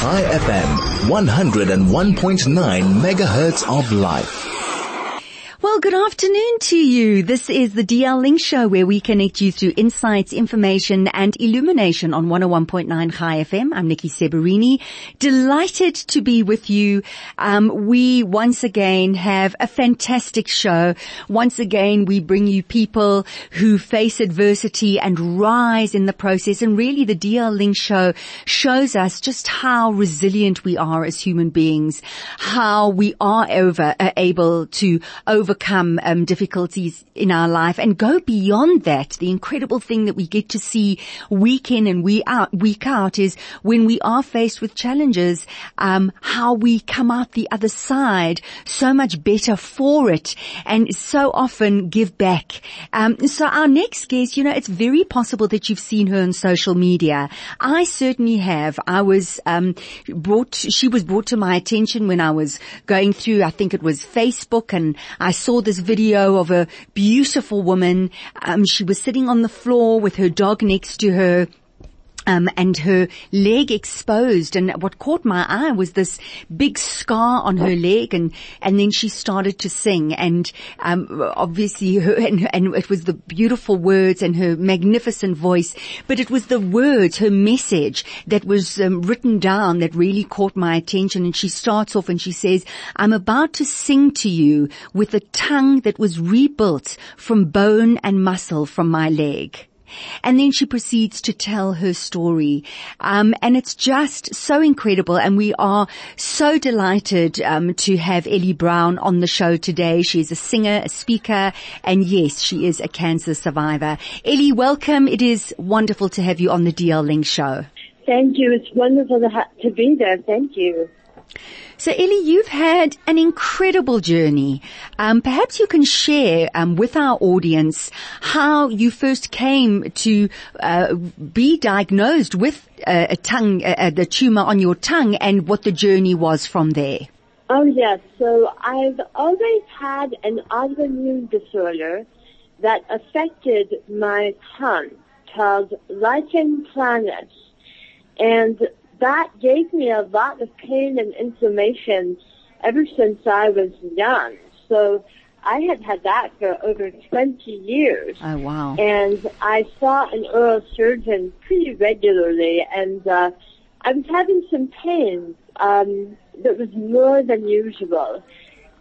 Chai FM, 101.9 megahertz of life. Well, good afternoon to you. This is the DL Link Show where we connect you through insights, information and illumination on 101.9 Chai FM. I'm Nikki Seberini. Delighted to be with you. Um, we once again have a fantastic show. Once again, we bring you people who face adversity and rise in the process. And really the DL Link Show shows us just how resilient we are as human beings, how we are over, uh, able to over overcome um, difficulties in our life and go beyond that. The incredible thing that we get to see week in and week out, week out is when we are faced with challenges, um, how we come out the other side so much better for it and so often give back. Um, so our next guest, you know, it's very possible that you've seen her on social media. I certainly have. I was um, brought. She was brought to my attention when I was going through. I think it was Facebook, and I saw this video of a beautiful woman. Um, she was sitting on the floor with her dog next to her um, and her leg exposed. And what caught my eye was this big scar on her leg, and and then she started to sing, and um, obviously her and, and it was the beautiful words and her magnificent voice, but it was the words, her message that was um, written down that really caught my attention. And she starts off and she says, "I'm about to sing to you with a tongue that was rebuilt from bone and muscle from my leg." And then she proceeds to tell her story. Um, and it's just so incredible. And we are so delighted um, to have Elly Brown on the show today. She is a singer, a speaker, and yes, she is a cancer survivor. Elly, welcome. It is wonderful to have you on the DL Link show. Thank you. It's wonderful to, to be there. Thank you. So Elly, you've had an incredible journey. Um, perhaps you can share um, with our audience how you first came to uh, be diagnosed with uh, a tongue, uh, uh, the tumor on your tongue, and what the journey was from there. Oh yes, so I've always had an autoimmune disorder that affected my tongue called lichen planus. And that gave me a lot of pain and inflammation ever since I was young. So I had had that for over 20 years. Oh wow. And I saw an oral surgeon pretty regularly and, uh, I was having some pain, um, that was more than usual.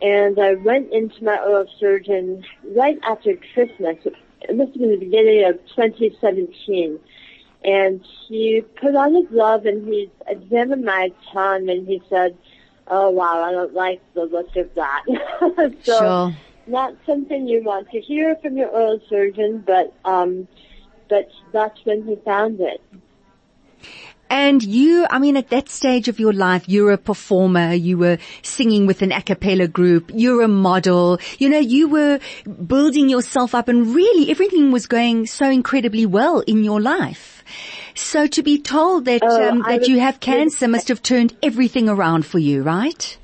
And I went into my oral surgeon right after Christmas. It must have been the beginning of 2017 and he put on a glove and he examined my tongue and he said, oh wow, I don't like the look of that. so sure. not something you want to hear from your oral surgeon, but, um, but that's when he found it. And you, I mean, at that stage of your life, you're a performer, you were singing with an a cappella group, you're a model, you know, you were building yourself up and really everything was going so incredibly well in your life. So to be told that, oh, um, that you have cancer must have turned everything around for you, right?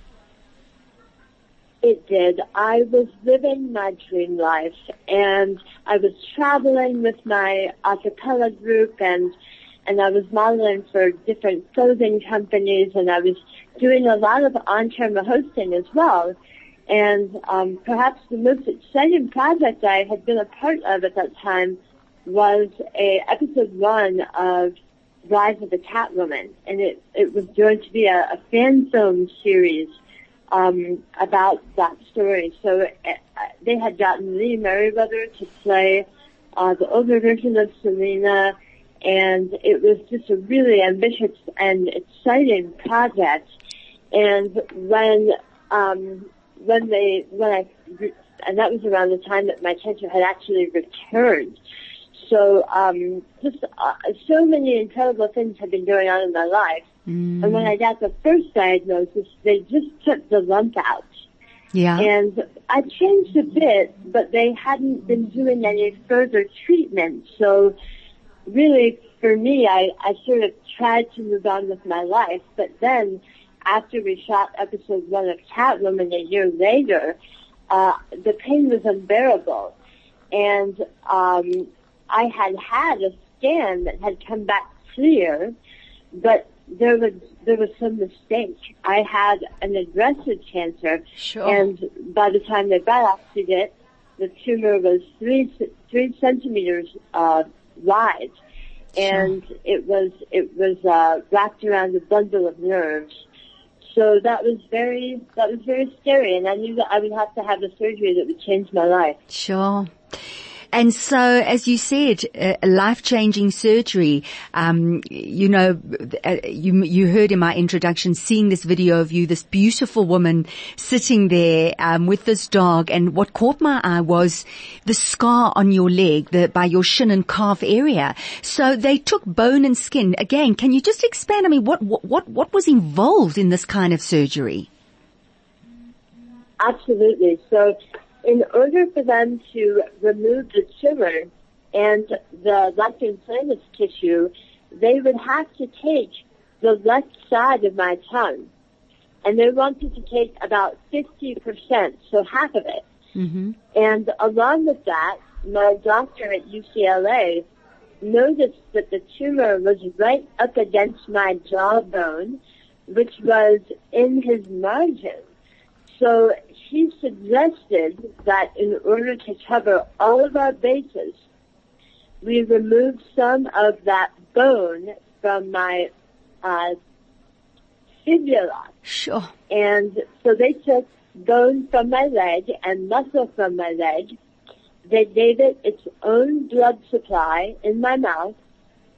It did. I was living my dream life and I was traveling with my a cappella group and and I was modeling for different clothing companies and I was doing a lot of on-camera hosting as well. And um, perhaps the most exciting project I had been a part of at that time was a episode one of Rise of the Catwoman, and it it was going to be a, a fan film series um, about that story. So uh, they had gotten Lee Meriwether to play uh, the older version of Selina and it was just a really ambitious and exciting project. And when um, when they when I and that was around the time that my cancer had actually returned. So um, just uh, so many incredible things had been going on in my life. Mm. And when I got the first diagnosis, they just took the lump out. Yeah. And I changed a bit, but they hadn't been doing any further treatment. So really, for me, I, I sort of tried to move on with my life, but then after we shot episode one of Catwoman a year later, uh, the pain was unbearable. And, um, I had had a scan that had come back clear, but there was there was some mistake. I had an aggressive cancer, Sure. and by the time they biopsied it, the tumor was three three centimeters uh, wide, and it was it was uh, wrapped around a bundle of nerves. So that was very that was very scary, and I knew that I would have to have a surgery that would change my life. Sure. And so, as you said, a life-changing surgery. Um, you know, uh, you you heard in my introduction, seeing this video of you, this beautiful woman sitting there um, with this dog, and what caught my eye was the scar on your leg, the by your shin and calf area. So they took bone and skin. Again, can you just expand? I mean, what what what, what was involved in this kind of surgery? Absolutely. So in order for them to remove the tumor and the left inflammous tissue, they would have to take the left side of my tongue. And they wanted to take about 50%, so half of it. Mm-hmm. And along with that, my doctor at UCLA noticed that the tumor was right up against my jawbone, which was in his margin. So he suggested that in order to cover all of our bases, we remove some of that bone from my uh, fibula. Sure. And so they took bone from my leg and muscle from my leg. They gave it its own blood supply in my mouth,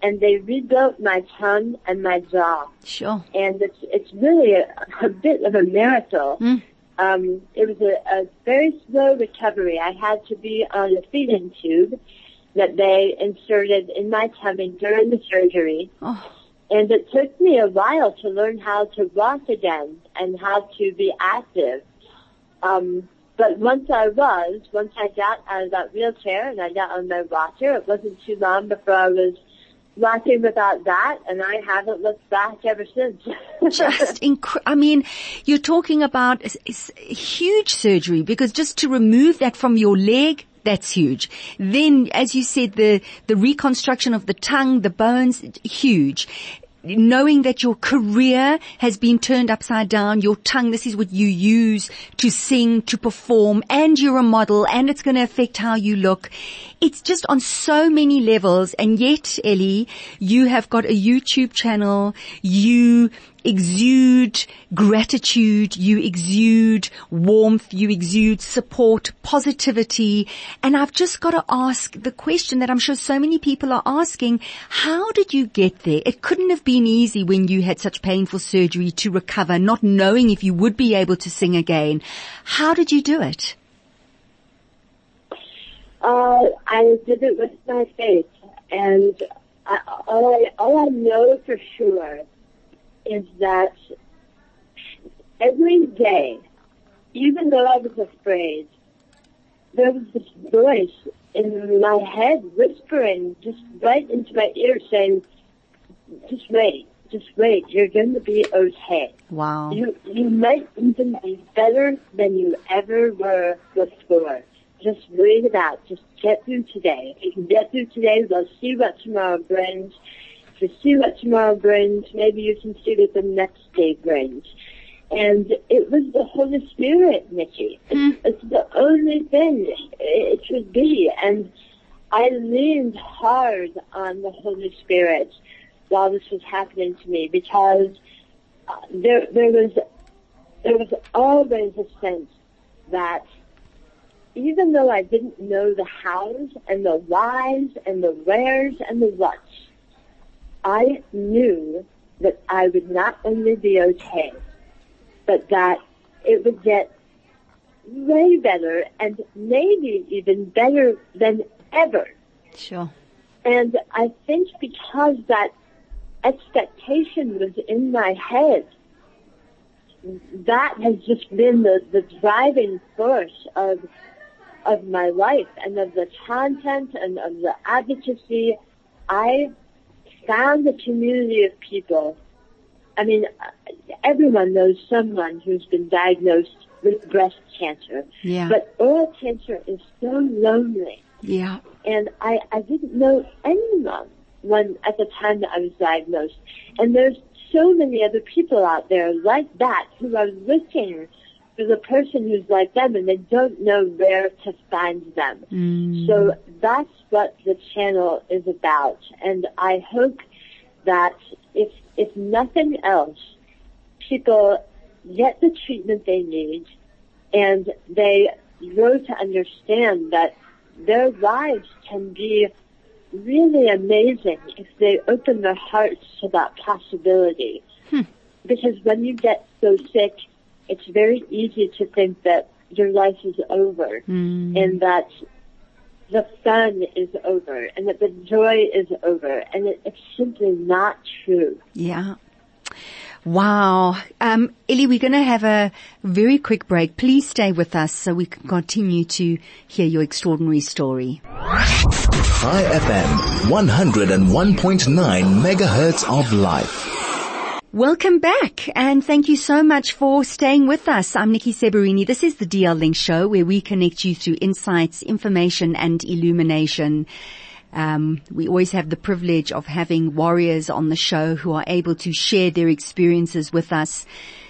and they rebuilt my tongue and my jaw. Sure. And it's it's really a, a bit of a miracle. Mm. Um, it was a, a very slow recovery. I had to be on a feeding tube that they inserted in my tummy during the surgery. Oh, And it took me a while to learn how to walk again and how to be active. Um, but once I was, once I got out of that wheelchair and I got on my walker, it wasn't too long before I was walking without that, and I haven't looked back ever since. just incre- I mean, you're talking about s- huge surgery because just to remove that from your leg, that's huge. Then, as you said, the, the reconstruction of the tongue, the bones, huge. Knowing that your career has been turned upside down, your tongue, this is what you use to sing, to perform, and you're a model, and it's going to affect how you look. It's just on so many levels, and yet, Elly, you have got a YouTube channel, you exude gratitude, you exude warmth, you exude support, positivity. And I've just got to ask the question that I'm sure so many people are asking, how did you get there? It couldn't have been easy when you had such painful surgery to recover, not knowing if you would be able to sing again. How did you do it? Uh, I did it with my faith, and I, all I all I know for sure is that every day, even though I was afraid, there was this voice in my head whispering just right into my ear saying, "Just wait, just wait. You're going to be okay. Wow. You you might even be better than you ever were before." Just breathe it out. Just get through today. If you can get through today, we'll see what tomorrow brings. If you see what tomorrow brings, maybe you can see what the next day brings. And it was the Holy Spirit, Nikki. It's, it's the only thing it should be. And I leaned hard on the Holy Spirit while this was happening to me because uh, there there was there was always a sense that even though I didn't know the hows and the whys and the wheres and the whats, I knew that I would not only be okay, but that it would get way better and maybe even better than ever. Sure. And I think because that expectation was in my head, that has just been the, the driving force of of my life and of the content and of the advocacy. I found a community of people. I mean, everyone knows someone who's been diagnosed with breast cancer. Yeah. But oral cancer is so lonely. Yeah. And I, I didn't know anyone when, at the time that I was diagnosed. And there's so many other people out there like that who are looking for the person who's like them and they don't know where to find them. Mm. So that's what the channel is about. And I hope that if, if nothing else, people get the treatment they need and they grow to understand that their lives can be really amazing if they open their hearts to that possibility. Hmm. Because when you get so sick, it's very easy to think that your life is over Mm. and that the fun is over and that the joy is over and it, it's simply not true. Yeah. Wow. Um, Elly, we're going to have a very quick break. Please stay with us so we can continue to hear your extraordinary story. Chai FM, 101.9 megahertz of life. Welcome back and thank you so much for staying with us. I'm Nikki Seberini. This is the DL Link show where we connect you through insights, information and illumination. Um, we always have the privilege of having warriors on the show who are able to share their experiences with us.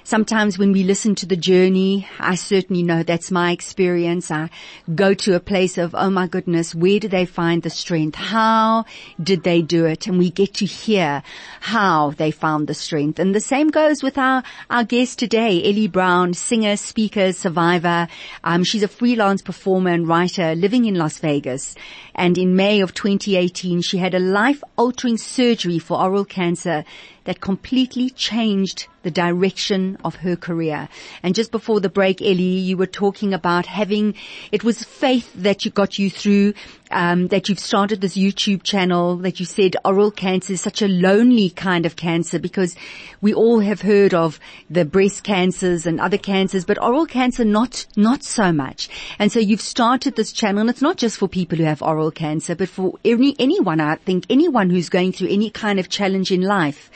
Sometimes when we listen to the journey, I certainly know that's my experience. I go to a place of, oh my goodness, where did they find the strength? How did they do it? And we get to hear how they found the strength. And the same goes with our, our guest today, Elly Brown, singer, speaker, survivor. Um, she's a freelance performer and writer living in Las Vegas. And in May of 2018, she had a life altering surgery for oral cancer that completely changed the direction of her career. And just before the break, Elly, you were talking about having, it was faith that you got you through, um, that you've started this YouTube channel, that you said oral cancer is such a lonely kind of cancer because we all have heard of the breast cancers and other cancers, but oral cancer not, not so much. And so you've started this channel and it's not just for people who have oral cancer, but for any, anyone, I think, anyone who's going through any kind of challenge in life.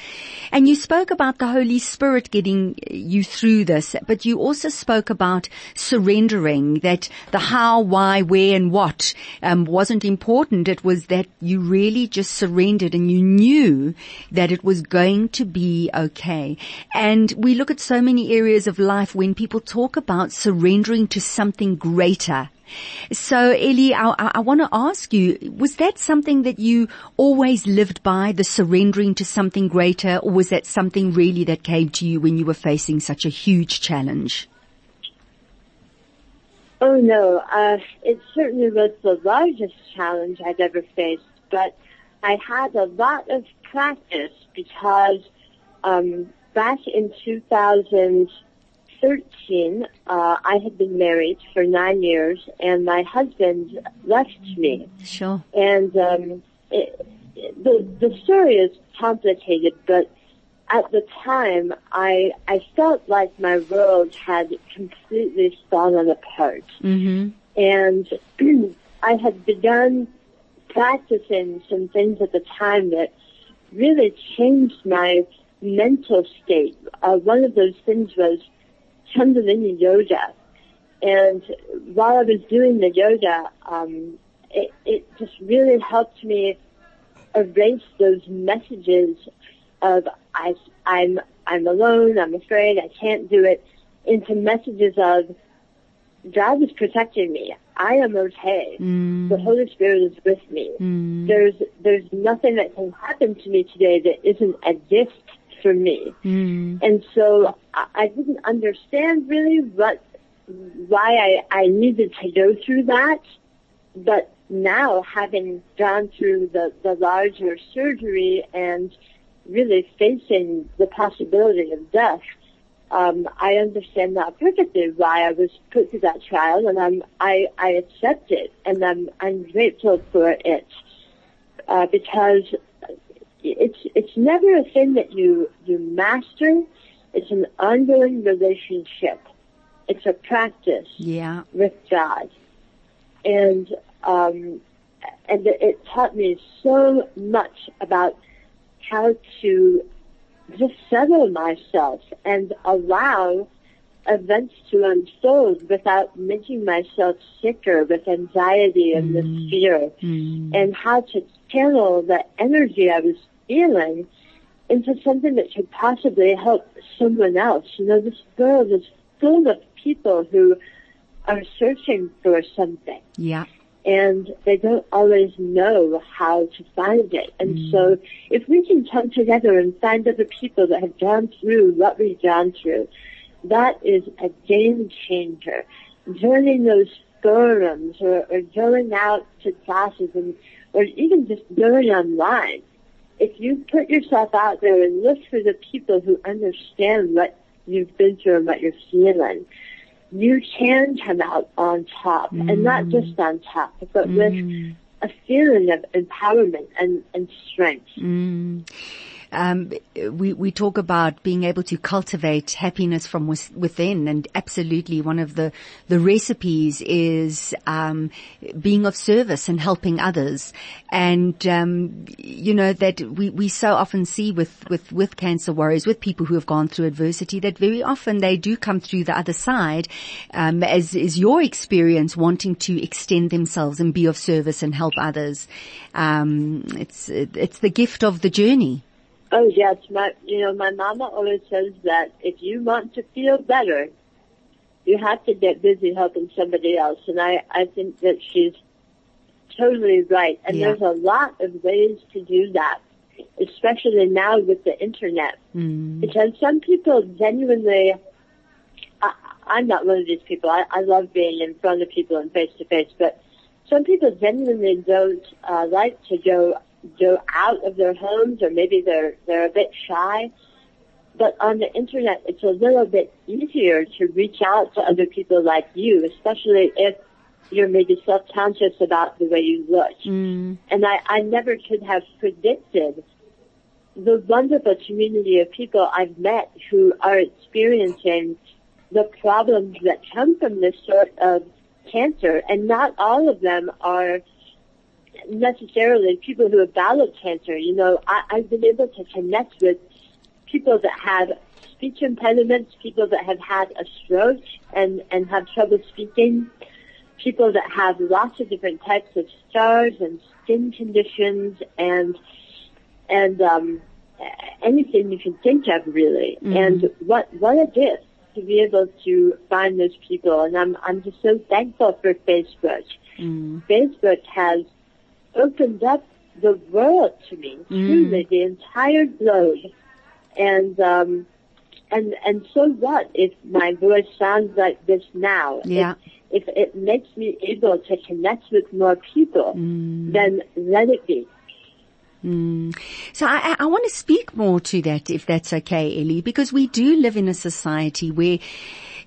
And you spoke about the Holy Spirit getting you through this, but you also spoke about surrendering, that the how, why, where and what um, wasn't important. It was that you really just surrendered and you knew that it was going to be okay. And we look at so many areas of life when people talk about surrendering to something greater. So Elly, I, I want to ask you, was that something that you always lived by, the surrendering to something greater, or was that something really that came to you when you were facing such a huge challenge? Oh no, uh, it certainly was the largest challenge I'd ever faced, but I had a lot of practice because um, back in 2013, uh, I had been married for nine years, and my husband left me. Sure. And um, it, it, the the story is complicated, but at the time, I I felt like my world had completely fallen apart, Mm-hmm. and I had begun practicing some things at the time that really changed my mental state. Uh, one of those things was Kundalini yoga, and while I was doing the yoga, um, it, it just really helped me erase those messages of I, I'm I'm alone, I'm afraid, I can't do it, into messages of God is protecting me. I am okay. Mm. The Holy Spirit is with me. Mm. There's there's nothing that can happen to me today that isn't a gift for me. Mm. And so I, I didn't understand really what why I, I needed to go through that. But now having gone through the, the larger surgery and really facing the possibility of death, um, I understand now perfectly why I was put through that trial, and I'm I, I accept it, and I'm I'm grateful for it uh, because it's it's never a thing that you you master. It's an ongoing relationship. It's a practice Yeah. with God, and um, and it taught me so much about how to just settle myself and allow events to unfold without making myself sicker with anxiety and this fear Mm. and how to channel the energy I was feeling into something that could possibly help someone else. You know, this world is full of people who are searching for something. Yeah. And they don't always know how to find it. And mm. so if we can come together and find other people that have gone through what we've gone through, that is a game changer. Joining those forums or, or going out to classes and or even just going online. If you put yourself out there and look for the people who understand what you've been through and what you're feeling, you can come out on top mm. and not just on top, but mm. with a feeling of empowerment and, and strength. Mm um, we we talk about being able to cultivate happiness from within, and absolutely one of the the recipes is um, being of service and helping others. And um, you know that we we so often see with with with cancer warriors, with people who have gone through adversity, that very often they do come through the other side, um, as is your experience, wanting to extend themselves and be of service and help others. Um, it's it's the gift of the journey. Oh yes, my you know my mama always says that if you want to feel better, you have to get busy helping somebody else, and I I think that she's totally right. And yeah. there's a lot of ways to do that, especially now with the internet, mm. because some people genuinely. I, I'm not one of these people. I, I love being in front of people and face to face, but some people genuinely don't uh, like to go go out of their homes or maybe they're they're a bit shy. But on the internet, it's a little bit easier to reach out to other people like you, especially if you're maybe self-conscious about the way you look. Mm. And I, I never could have predicted the wonderful community of people I've met who are experiencing the problems that come from this sort of cancer. And not all of them are necessarily people who have battled cancer. You know, I, I've been able to connect with people that have speech impediments, people that have had a stroke and, and have trouble speaking, people that have lots of different types of scars and skin conditions and, and, um, anything you can think of really. Mm-hmm. And what, what a gift to be able to find those people. And I'm, I'm just so thankful for Facebook. Mm. Facebook has opened up the world to me, mm. truly, the entire globe. And, um, and, and so what if my voice sounds like this now? Yeah. If, if it makes me able to connect with more people, mm. then let it be. Mm. So I, I want to speak more to that, if that's okay, Elly, because we do live in a society where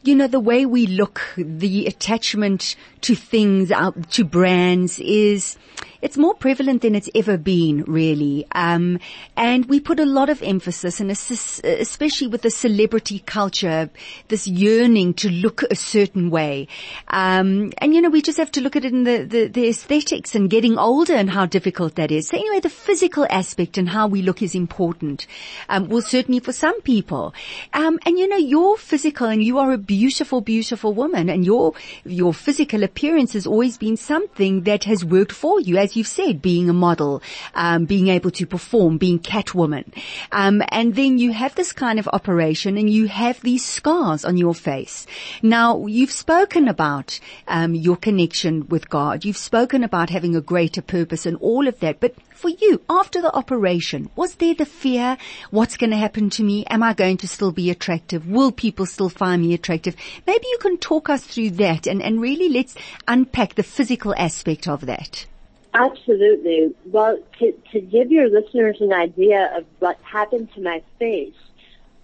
you know, the way we look, the attachment to things, uh, to brands is, it's more prevalent than it's ever been, really. Um, and we put a lot of emphasis, and especially with the celebrity culture, this yearning to look a certain way. Um, and you know, we just have to look at it in the, the, the aesthetics and getting older and how difficult that is. So anyway, the physical aspect and how we look is important. Um, well, certainly for some people. Um, and you know, you're physical and you are a beautiful, beautiful woman, and your your physical appearance has always been something that has worked for you as you've said, being a model, um, being able to perform, being Catwoman. Um, and then you have this kind of operation and you have these scars on your face. Now, you've spoken about um, your connection with God. You've spoken about having a greater purpose and all of that. But for you, after the operation, was there the fear? What's going to happen to me? Am I going to still be attractive? Will people still find me attractive? Maybe you can talk us through that and, and really let's unpack the physical aspect of that. Absolutely. Well, to, to give your listeners an idea of what happened to my face,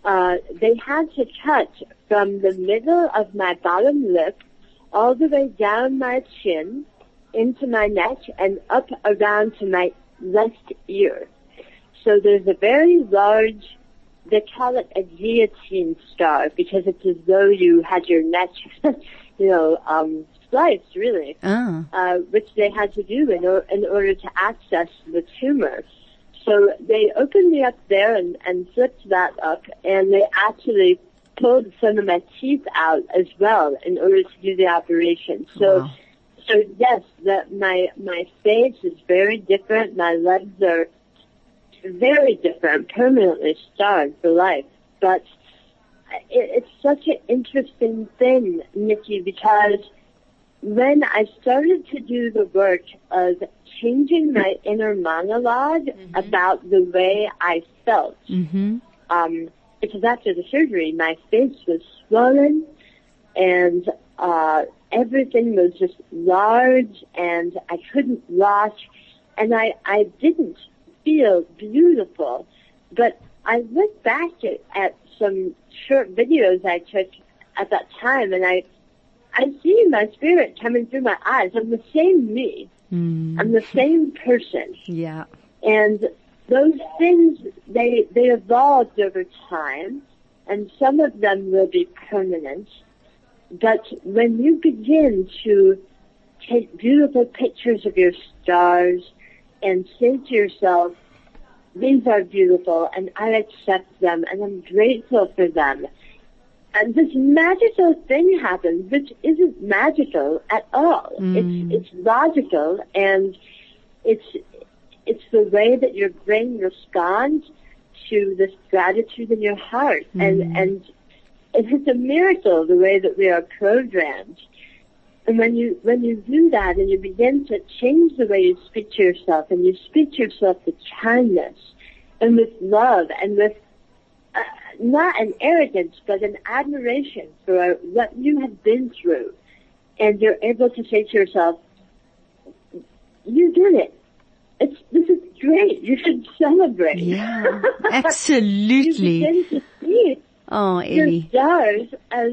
uh, they had to cut from the middle of my bottom lip all the way down my chin into my neck and up around to my left ear. So there's a very large, they call it a guillotine star because it's as though you had your neck, you know, um, spliced, really, oh. uh, which they had to do in, or, in order to access the tumor. So they opened me up there and, and flipped that up, and they actually pulled some of my teeth out as well in order to do the operation. So, wow. so yes, that my my face is very different. My legs are very different, permanently scarred for life. But it, it's such an interesting thing, Nikki, because when I started to do the work of changing my inner monolog Mm-hmm. about the way I felt, Mm-hmm. um, because after the surgery, my face was swollen and uh, everything was just large and I couldn't walk and I, I didn't feel beautiful. But I look back at, at some short videos I took at that time and I, I see my spirit coming through my eyes. I'm the same me. Mm. I'm the same person. Yeah. And those things, they, they evolved over time, and some of them will be permanent. But when you begin to take beautiful pictures of your stars and say to yourself, these are beautiful and I accept them and I'm grateful for them. And this magical thing happens, which isn't magical at all. Mm. It's, it's logical and it's, it's the way that your brain responds to this gratitude in your heart. And, and it's a miracle the way that we are programmed. And when you, when you do that and you begin to change the way you speak to yourself and you speak to yourself with kindness and with love and with not an arrogance, but an admiration for what you have been through. And you're able to say to yourself, you did it. It's, this is great. You should celebrate. Yeah. you Absolutely. begin to see Oh, your Elly. stars as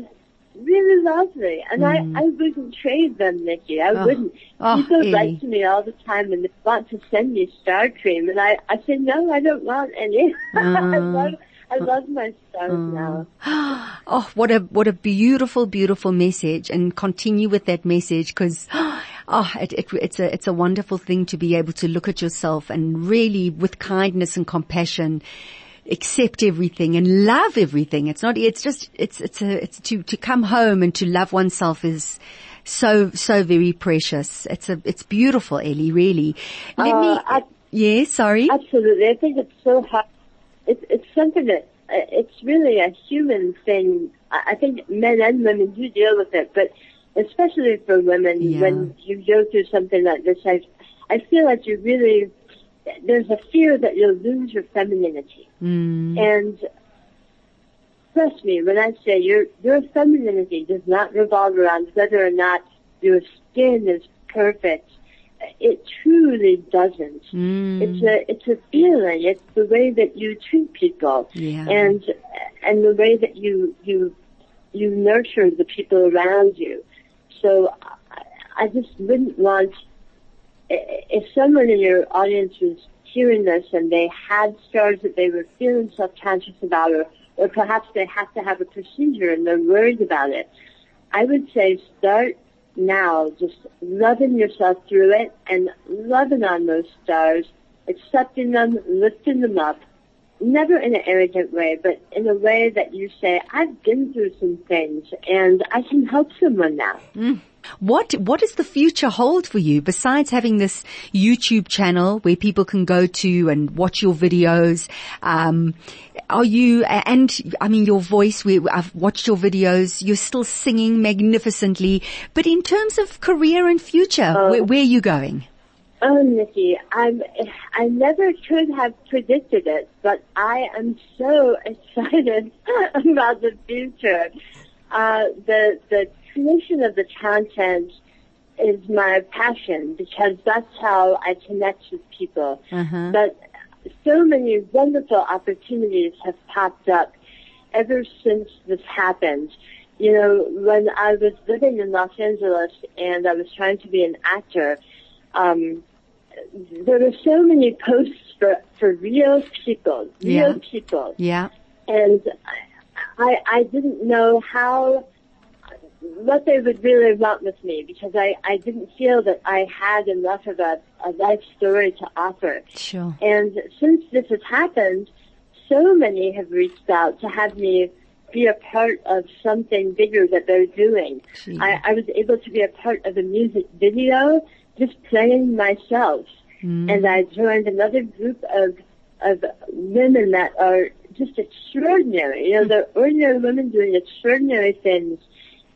really lovely. And I, I wouldn't trade them, Nikki. I Mm. Oh. wouldn't. Oh, People Elly. write to me all the time and they want to send me star cream and I, I say, no, I don't want any. I Mm. love, I love my stars now. Oh, what a, what a beautiful, beautiful message and continue with that message because, oh, it, it, it's a, it's a wonderful thing to be able to look at yourself and really with kindness and compassion accept everything and love everything. It's not, it's just, it's, it's a, it's to, to come home and to love oneself is so, so very precious. It's a, it's beautiful, Elly, really. Let Uh, me, I- yeah, sorry. Absolutely. I think it's so hard. It's, it's something that, uh, it's really a human thing. I I think men and women do deal with it, but especially for women, Yeah. when you go through something like this, I, I feel like you really, there's a fear that you'll lose your femininity. Mm, And trust me when I say your your femininity does not revolve around whether or not your skin is perfect. It truly doesn't. mm, It's a it's a feeling. It's the way that you treat people, Yeah. and and the way that you you you nurture the people around you. So I, I just wouldn't want if someone in your audience was hearing this and they had scars that they were feeling self-conscious about, or or perhaps they have to have a procedure and they're worried about it. I would say start now, just loving yourself through it and loving on those stars, accepting them, lifting them up, never in an arrogant way, but in a way that you say, I've been through some things and I can help someone now. Mm. What what does the future hold for you besides having this YouTube channel where people can go to and watch your videos? Um, are you and I mean your voice? We, I've watched your videos. You're still singing magnificently. But in terms of career and future, where, where are you going? Oh, Nikki, I'm, I never could have predicted it, but I am so excited about the future. Uh, the, the creation of the content is my passion because that's how I connect with people. Uh-huh. But so many wonderful opportunities have popped up ever since this happened. You know, when I was living in Los Angeles and I was trying to be an actor, um, there were so many posts for, for real people, real Yeah. people Yeah. and I I didn't know how what they would really want with me because I I didn't feel that I had enough of a, a life story to offer. Sure. And since this has happened, so many have reached out to have me be a part of something bigger that they're doing. I, I was able to be a part of a music video just playing myself. Mm. And I joined another group of of women that are just extraordinary. You know, hmm. they're ordinary women doing extraordinary things.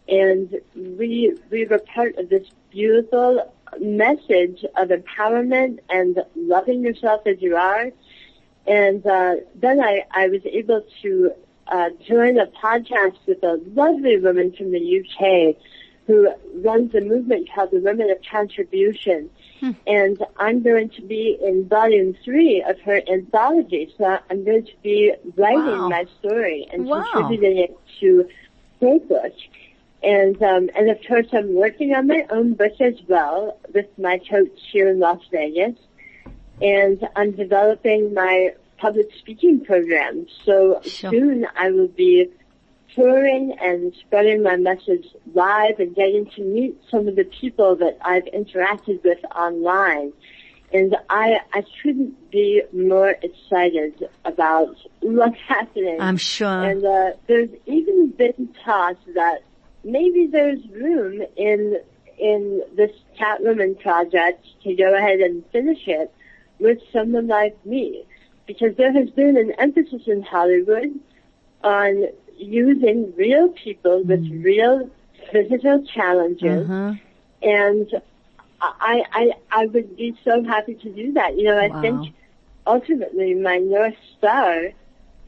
And we, we were part of this beautiful message of empowerment and loving yourself as you are. And, uh, then I, I was able to, uh, join a podcast with a lovely woman from the UK who runs a movement called the Women of Contribution. Hmm. And I'm going to be in volume three of her anthology. So I'm going to be writing wow. my story and wow. contributing it to her book. And um, and of course, I'm working on my own book as well with my coach here in Las Vegas, and I'm developing my public speaking program. So sure. soon I will be touring and spreading my message live and getting to meet some of the people that I've interacted with online. And I, I couldn't be more excited about what's happening. I'm sure. And uh, there's even been talks that maybe there's room in in this Catwoman project to go ahead and finish it with someone like me. Because there has been an emphasis in Hollywood on using real people with mm. real physical challenges. Uh-huh. And I, I, I would be so happy to do that. You know, I wow. think ultimately my North Star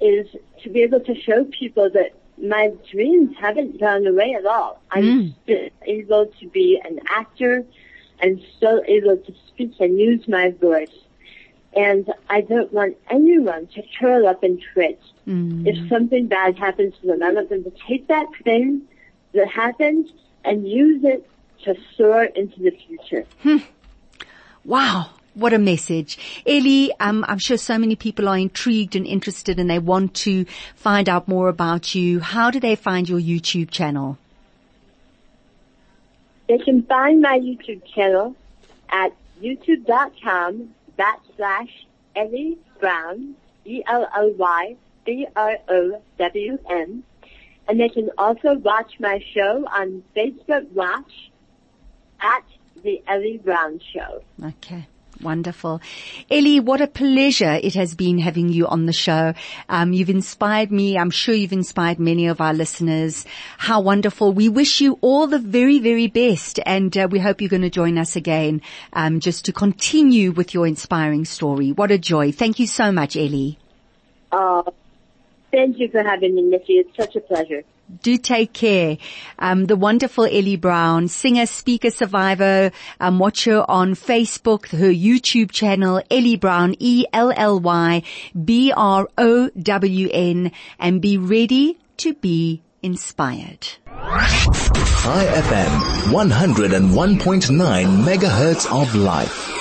is to be able to show people that my dreams haven't gone away at all. I'm mm. still able to be an actor and still able to speak and use my voice. And I don't want anyone to curl up and twitch. Mm. If something bad happens to them, I want them to take that thing that happened and use it to soar into the future. Hmm. Wow. What a message. Elly, um, I'm sure so many people are intrigued and interested and they want to find out more about you. How do they find your YouTube channel? They can find my YouTube channel at youtube.com backslash Elly Brown, E-L-L-Y B-R-O-W-N. And they can also watch my show on Facebook Watch at The Elly Brown Show. Okay. Wonderful. Elly, what a pleasure it has been having you on the show. Um, you've inspired me. I'm sure you've inspired many of our listeners. How wonderful. We wish you all the very, very best and uh, we hope you're going to join us again um, just to continue with your inspiring story. What a joy. Thank you so much, Elly. Uh, thank you for having me, Nikki. It's such a pleasure do take care. Um, the wonderful Elly Brown, singer, speaker, survivor. Um, watch her on Facebook, her YouTube channel, Elly Brown, E-L-L-Y-B-R-O-W-N, and be ready to be inspired. Chai FM, 101.9 megahertz of life.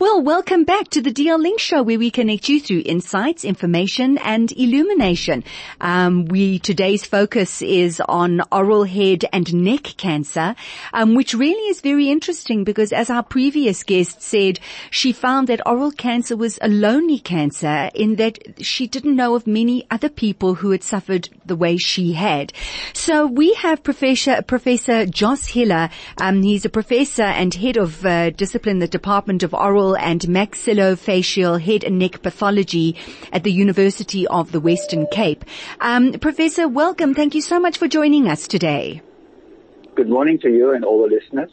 Well, welcome back to the DL Link Show where we connect you through insights, information and illumination. Um, we, today's focus is on oral head and neck cancer, um, which really is very interesting because as our previous guest said, she found that oral cancer was a lonely cancer in that she didn't know of many other people who had suffered the way she had. So we have Professor, Professor Jos Hille. Um, he's a professor and head of uh, discipline, the Department of Oral and maxillofacial head and neck pathology at the University of the Western Cape. Um, Professor, welcome. Thank you so much for joining us today. Good morning to you and all the listeners.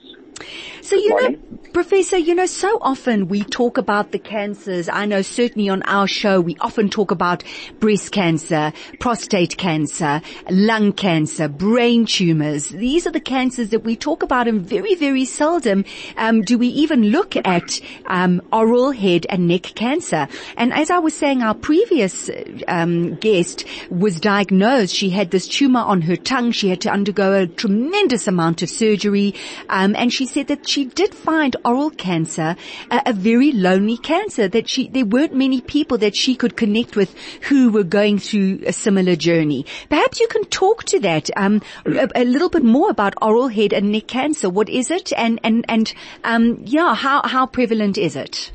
So you know, Professor, you know, so often we talk about the cancers. I know certainly on our show we often talk about breast cancer, prostate cancer, lung cancer, brain tumors. These are the cancers that we talk about and very, very seldom um, do we even look at um, oral, head and neck cancer. And as I was saying, our previous um, guest was diagnosed. She had this tumor on her tongue. She had to undergo a tremendous amount of surgery um, and she said that she did find oral cancer a, a, very lonely cancer, that she, there weren't many people that she could connect with who were going through a similar journey. Perhaps you can talk to that, um, a, a, little bit more about oral head and neck cancer. What is it? And, and, and, um, yeah, how, how prevalent is it?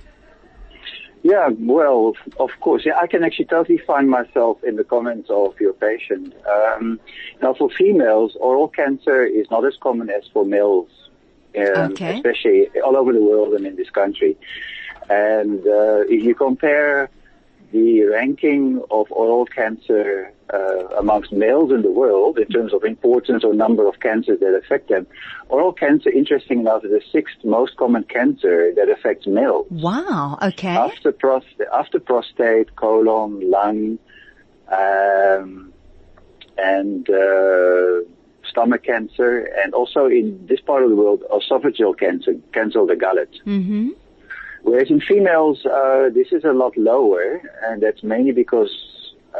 Yeah, well, of course. Yeah, I can actually totally find myself in the comments of your patient. Um, now, for females, oral cancer is not as common as for males um, okay. especially all over the world and in this country. And uh, if you compare the ranking of oral cancer uh, amongst males in the world in terms of importance or number of cancers that affect them, oral cancer, interesting enough, is the sixth most common cancer that affects males. Wow. Okay. After, prostate, after prostate, colon, lung, um, and uh, stomach cancer, and also in this part of the world, esophageal cancer, cancer of the gullet. Mm-hmm. Whereas in females, uh, this is a lot lower, and that's mainly because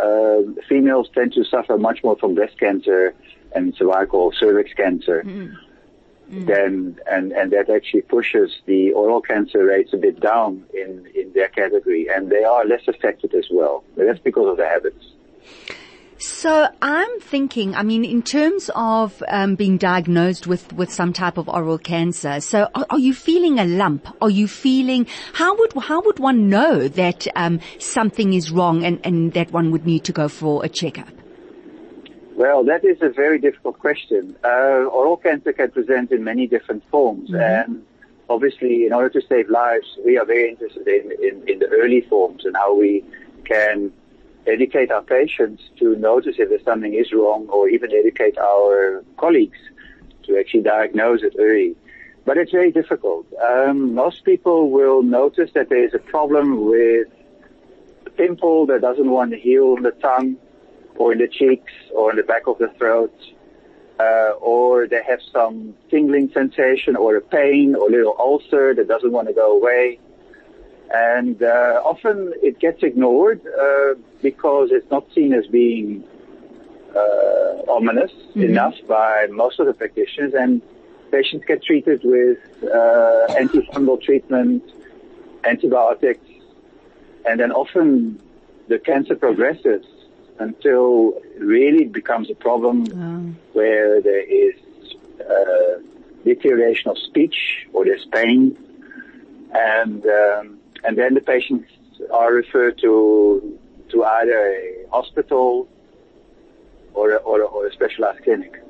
uh, females tend to suffer much more from breast cancer and cervical cervix cancer. Mm. Mm. Then, and, and that actually pushes the oral cancer rates a bit down in, in their category, and they are less affected as well. But that's because of the habits. So I'm thinking, I mean, in terms of um, being diagnosed with, with some type of oral cancer, so are, are, you feeling a lump? Are you feeling, how would, how would one know that um, something is wrong and, and that one would need to go for a checkup? Well, that is a very difficult question. Uh, oral cancer can present in many different forms mm-hmm. and obviously in order to save lives, we are very interested in, in, in the early forms and how we can educate our patients to notice if there's something is wrong or even educate our colleagues to actually diagnose it early. But it's very difficult. Um, most people will notice that there is a problem with a pimple that doesn't want to heal on the tongue or in the cheeks or in the back of the throat. Uh, or they have some tingling sensation or a pain or a little ulcer that doesn't want to go away. And uh, often it gets ignored uh, because it's not seen as being uh, ominous mm-hmm. enough by most of the practitioners, and patients get treated with uh, antifungal treatment, antibiotics, and then often the cancer progresses until it really becomes a problem oh. where there is uh, deterioration of speech or there's pain, and um, and then the patients are referred to to either a hospital or a, or a, or a specialized clinic.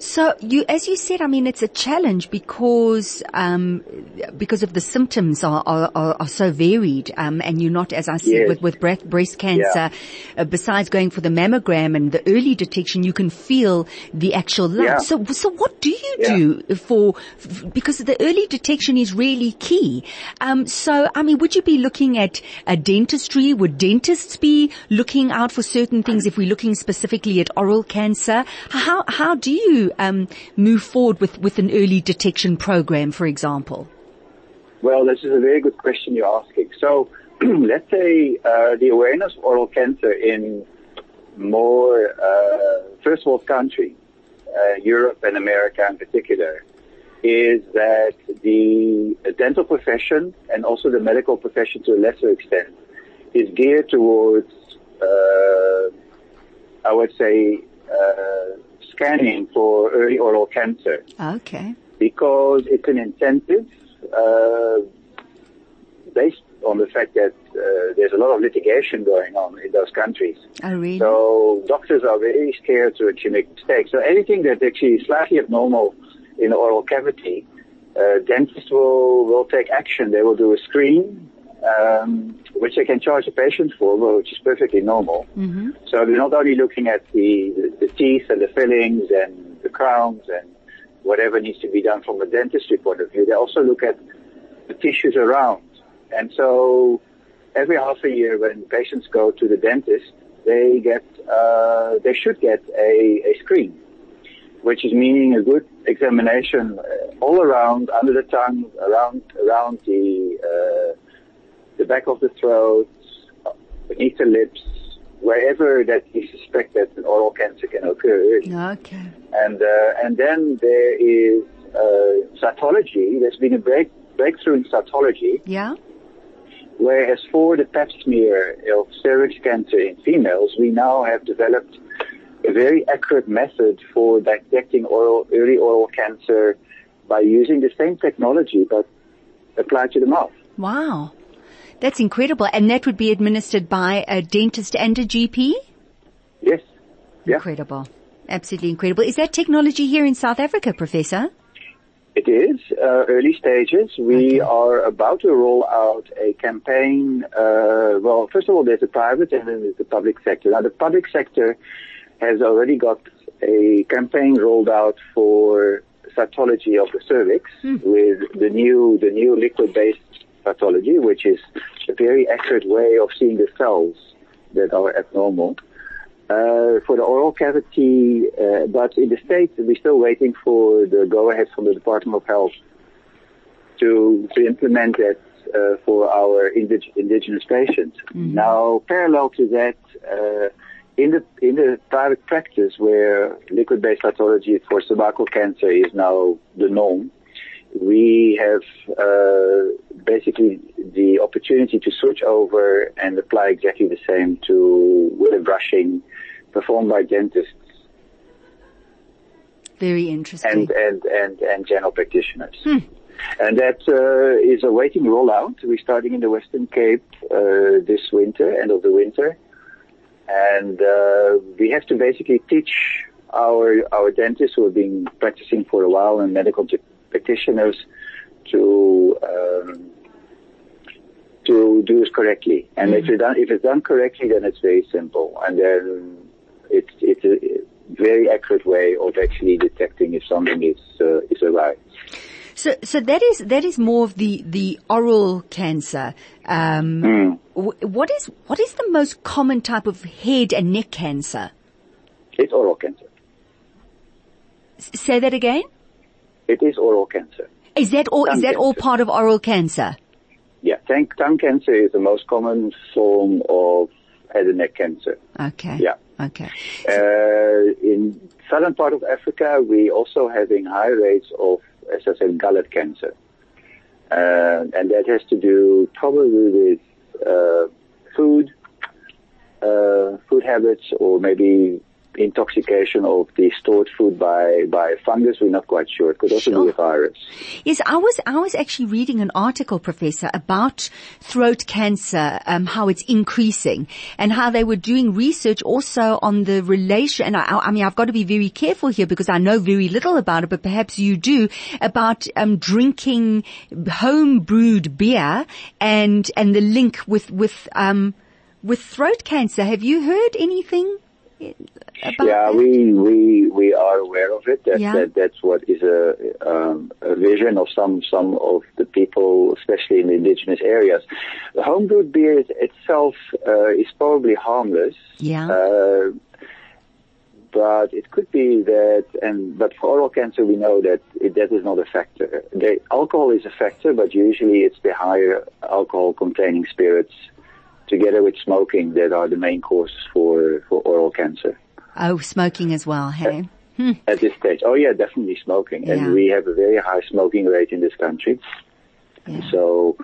So you, as you said, I mean, it's a challenge because, um, because of the symptoms are, are, are so varied, um, and you're not, as I said, yes. with, with breast, breast cancer, yeah. uh, besides going for the mammogram and the early detection, you can feel the actual lump. Yeah. So, so what do you yeah. do for, because the early detection is really key. Um, so, I mean, would you be looking at a dentistry? Would dentists be looking out for certain things if we're looking specifically at oral cancer? How, how do you um, move forward with, with an early detection program, for example? Well, this is a very good question you're asking. So let's say uh, the awareness of oral cancer in more uh, first world countries, uh, Europe and America in particular, is that the dental profession and also the medical profession to a lesser extent is geared towards, uh, I would say, uh, scanning for early oral cancer. Okay. Because it's an incentive uh, based on the fact that uh, there's a lot of litigation going on in those countries. Oh, really? So doctors are very scared to actually make mistakes. So anything that's actually is slightly abnormal in the oral cavity, uh, dentists will, will take action. They will do a screen, um, which they can charge the patient for, which is perfectly normal. Mm-hmm. So they're not only looking at the, the, the, teeth and the fillings and the crowns and whatever needs to be done from a dentistry point of view, they also look at the tissues around. And so every half a year when patients go to the dentist, they get, uh, they should get a, a screen, which is meaning a good examination all around, under the tongue, around, around the, uh, the back of the throat, beneath the lips, wherever that you suspect that an oral cancer can occur. Okay. And uh, and then there is uh, cytology. There's been a break, breakthrough in cytology. Yeah. Whereas for the pap smear of cervix cancer in females, we now have developed a very accurate method for detecting oral, early oral cancer by using the same technology but applied to the mouth. Wow. That's incredible. And that would be administered by a dentist and a GP? Yes. Yeah. Incredible. Absolutely incredible. Is that technology here in South Africa, Professor? It is uh, early stages. We are about to roll out a campaign. Uh, well, first of all, there's the private and then there's the public sector. Now, the public sector has already got a campaign rolled out for cytology of the cervix with the new the new liquid-based cytology, which is a very accurate way of seeing the cells that are abnormal. Uh, for the oral cavity, uh, but in the States, we're still waiting for the go-ahead from the Department of Health to, to implement that uh, for our indig- indigenous patients. Now, parallel to that, uh, in the in the private practice where liquid-based pathology for cervical cancer is now the norm, we have uh, basically the opportunity to switch over and apply exactly the same to with a brushing performed by dentists Very interesting. and and and, and general practitioners. And that uh, is awaiting rollout. We're starting in the Western Cape uh, this winter, end of the winter, and uh, we have to basically teach our our dentists who have been practicing for a while and medical practitioners to um, to do this correctly. And if it's done if it's done correctly, then it's very simple, and then it's it's a very accurate way of actually detecting if something is uh, is awry. So, so that is that is more of the the oral cancer. Um, wh- What is what is the most common type of head and neck cancer? It's oral cancer. S- Say that again. It is oral cancer. Is that all? Is Tongue that all part of oral cancer? Yeah, tongue, tongue cancer is the most common form of head and neck cancer. Okay. Yeah. Okay. Uh, in southern part of Africa, we also having high rates of, as I said, gullet cancer. Uh, and that has to do probably with uh, food, uh, food habits, or maybe intoxication of the stored food by, by fungus. We're not quite sure. It could also Sure. be a virus. Yes, I was I was actually reading an article, Professor, about throat cancer, um, how it's increasing, and how they were doing research also on the relation. And I, I mean, I've got to be very careful here because I know very little about it, but perhaps you do about um, drinking home brewed beer and and the link with with um, with throat cancer. Have you heard anything? Yeah, we, we, we are aware of it. That, Yeah. that that's what is a, um, a vision of some, some of the people, especially in the indigenous areas. The homebrewed beer itself, uh, is probably harmless. Yeah. Uh, but it could be that, and but for oral cancer, we know that it, that is not a factor. The alcohol is a factor, but usually it's the higher alcohol-containing spirits, together with smoking, that are the main causes for for oral cancer oh, smoking as well. Hey. at this stage. Oh yeah, definitely smoking, Yeah. and we have a very high smoking rate in this country. Yeah. So,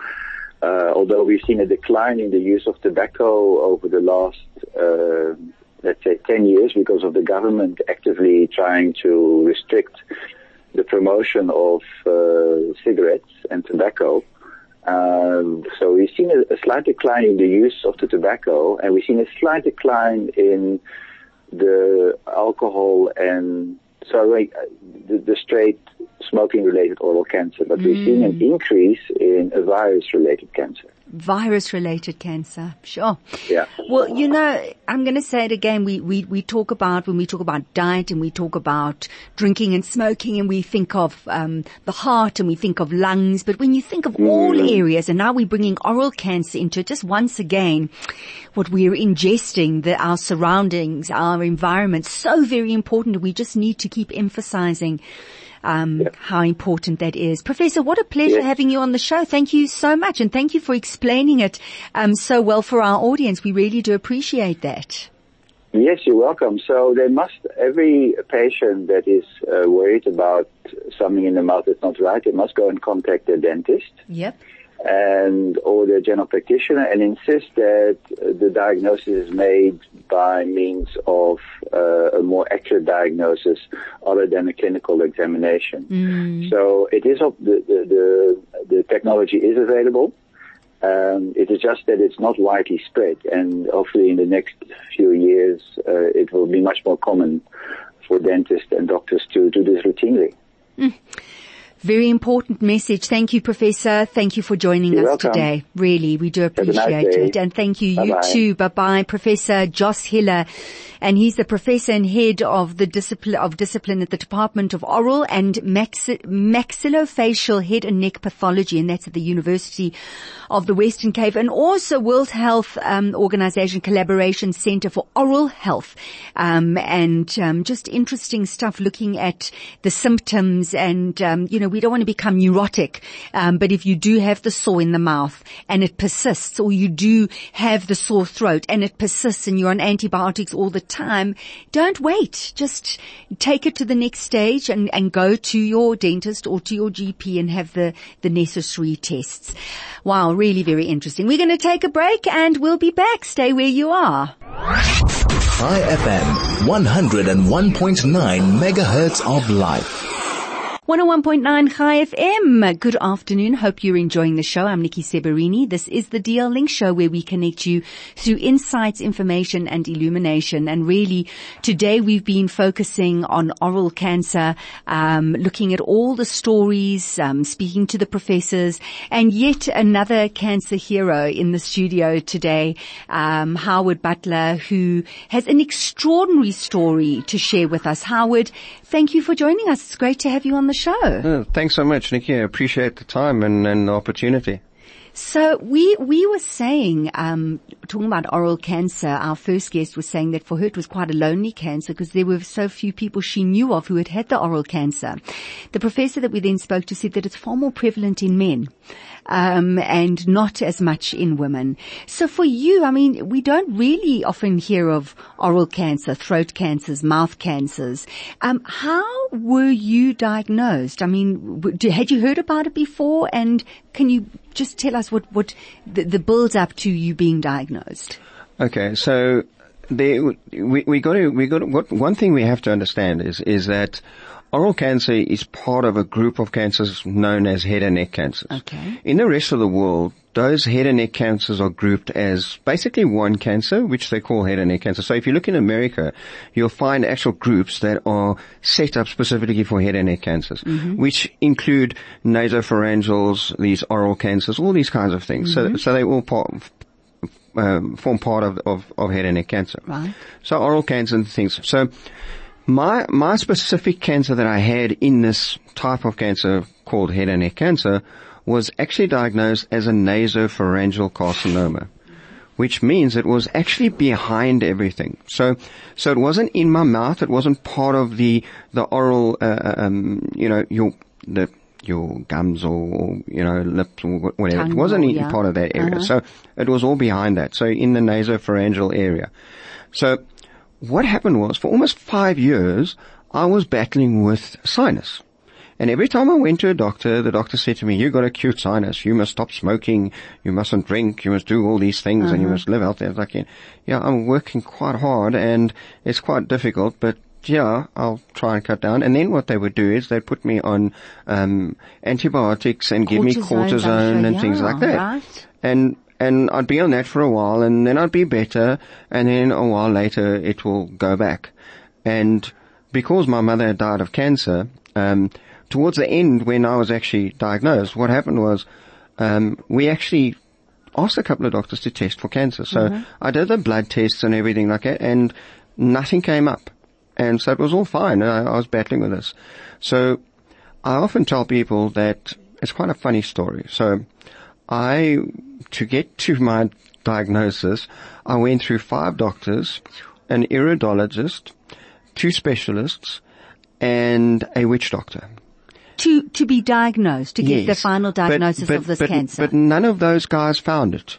uh, although we've seen a decline in the use of tobacco over the last, uh, let's say, 10 years because of the government actively trying to restrict the promotion of uh, cigarettes and tobacco. Um, so we've seen a, a slight decline in the use of the tobacco, and we've seen a slight decline in the alcohol and sorry, uh, the, the straight smoking related oral cancer, but we've seen an increase in a virus related cancer. Virus related cancer. Sure. Yeah. Well, you know, I'm going to say it again. We, we, we talk about, when we talk about diet and we talk about drinking and smoking and we think of, um, the heart and we think of lungs, but when you think of all areas and now we're bringing oral cancer into it, just once again, what we're ingesting, the, our surroundings, our environment, so very important. We just need to keep emphasizing um, how important that is. Professor, what a pleasure Yes. having you on the show. Thank you so much, and thank you for explaining it um, so well for our audience. We really do appreciate that. Yes, you're welcome. So they must, every patient that is uh, worried about something in the mouth that's not right, they must go and contact their dentist. Yep. And or the general practitioner and insist that the diagnosis is made by means of uh, a more accurate diagnosis other than a clinical examination. So it is the, the, the, the technology is available. Um, it is just that it's not widely spread, and hopefully in the next few years uh, it will be much more common for dentists and doctors to do this routinely. Very important message. Thank you, Professor. Thank you for joining You're us welcome. today. Really, we do a nice appreciate it. And thank you, you Bye-bye. too. Bye bye, Professor Jos Hille. And he's the professor and head of the discipline of discipline at the Department of Oral and Maxi- Maxillofacial Head and Neck Pathology, and that's at the University of the Western Cape, and also World Health um, Organization Collaboration Center for Oral Health, um, and um, just interesting stuff looking at the symptoms. And um, you know, we don't want to become neurotic, um, but if you do have the sore in the mouth and it persists, or you do have the sore throat and it persists, and you're on antibiotics all the time, don't wait. Just take it to the next stage and, and go to your dentist or to your GP and have the, the necessary tests. Wow, really very interesting. We're going to take a break and we'll be back. Stay where you are. Chai FM, 101.9 megahertz of life. 101.9 Chai FM. Good afternoon. Hope you're enjoying the show. I'm Nikki Seberini. This is the DL Link show where we connect you through insights, information and illumination. And really today we've been focusing on oral cancer, um, looking at all the stories, um, speaking to the professors and yet another cancer hero in the studio today, um, Howard Butler, who has an extraordinary story to share with us. Howard, thank you for joining us. It's great to have you on the show. Thanks so much, Nikki. I appreciate the time and, and the opportunity. So we we were saying, um, talking about oral cancer. Our first guest was saying that for her it was quite a lonely cancer because there were so few people she knew of who had had the oral cancer. The professor that we then spoke to said that it's far more prevalent in men. Um, and not as much in women. So for you, I mean, we don't really often hear of oral cancer, throat cancers, mouth cancers. Um, how were you diagnosed? I mean, had you heard about it before? And can you just tell us what, what the, the build up to you being diagnosed? Okay, so there, we, we got to, we got to, what, one thing we have to understand is, is that oral cancer is part of a group of cancers known as head and neck cancers. Okay. In the rest of the world, those head and neck cancers are grouped as basically one cancer, which they call head and neck cancer. So if you look in America, you'll find actual groups that are set up specifically for head and neck cancers, which include nasopharyngals, these oral cancers, all these kinds of things. So, so they all part, um, form part of, of, of head and neck cancer. Right. So oral cancer and things. So my, my specific cancer that I had in this type of cancer called head and neck cancer was actually diagnosed as a nasopharyngeal carcinoma. Which means it was actually behind everything. So, so it wasn't in my mouth. It wasn't part of the, the oral, uh, um, you know, your, the, your gums or, you know, lips or whatever. Tongue it wasn't or- yeah. part of that area. Uh-huh. So it was all behind that. So in the nasopharyngeal area. So what happened was for almost five years, I was battling with sinus. And every time I went to a doctor, the doctor said to me, "You've got acute sinus. You must stop smoking. You mustn't drink. You must do all these things and you must live out there. like, yeah, yeah, I'm working quite hard and it's quite difficult, but yeah, I'll try and cut down. And then what they would do is they'd put me on, um, antibiotics and give me Cortisone, cortisone and things like that. right. And, and I'd be on that for a while and then I'd be better and then a while later it will go back. And because my mother had died of cancer, um, towards the end when I was actually diagnosed, what happened was, um, we actually asked a couple of doctors to test for cancer. So I did the blood tests and everything like that and nothing came up. And so it was all fine. I, I was battling with this. So I often tell people that it's quite a funny story. So I, to get to my diagnosis, I went through five doctors, an iridologist, two specialists, and a witch doctor. To, to be diagnosed, to get the Yes. final But- diagnosis but- of this but- cancer. But none of those guys found it.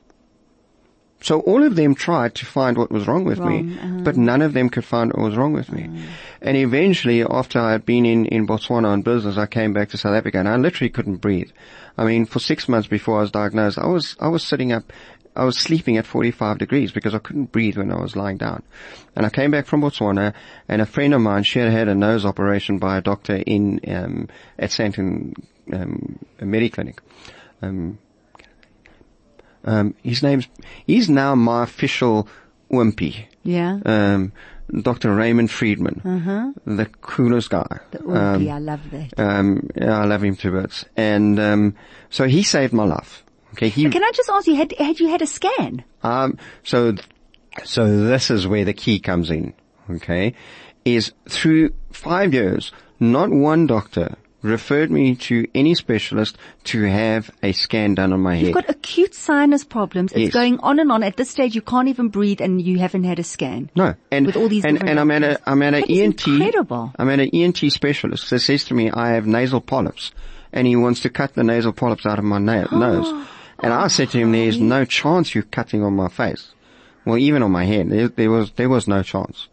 So all of them tried to find what was wrong with me, uh-huh. but none of them could find what was wrong with me. And eventually, after I had been in, in Botswana on business, I came back to South Africa and I literally couldn't breathe. I mean, for six months before I was diagnosed, I was, I was sitting up, I was sleeping at 45 degrees because I couldn't breathe when I was lying down. And I came back from Botswana and a friend of mine, she had had a nose operation by a doctor in, um, at Sandton, um, Mediclinic. Um, um, his name's, he's now my official wimpy. yeah. Um, Dr. Raymond Friedman, Uh-huh. the coolest guy. The Oompie, I love that. Um, yeah, I love him to bits. And, um, so he saved my life. Okay, he, Can I just ask you, had, had you had a scan? um, so, so this is where the key comes in. Okay, is through five years, not one doctor referred me to any specialist to have a scan done on my head. You've got acute sinus problems. It's Yes. going on and on. At this stage, you can't even breathe and you haven't had a scan. No, and With all these and, and I'm at a. I'm at an is ENT. incredible. I'm at an ENT specialist that says to me I have nasal polyps, and he wants to cut the nasal polyps out of my na- nose. And I said to him, "There's no chance you're cutting on my face, well, even on my head. There, there was there was no chance."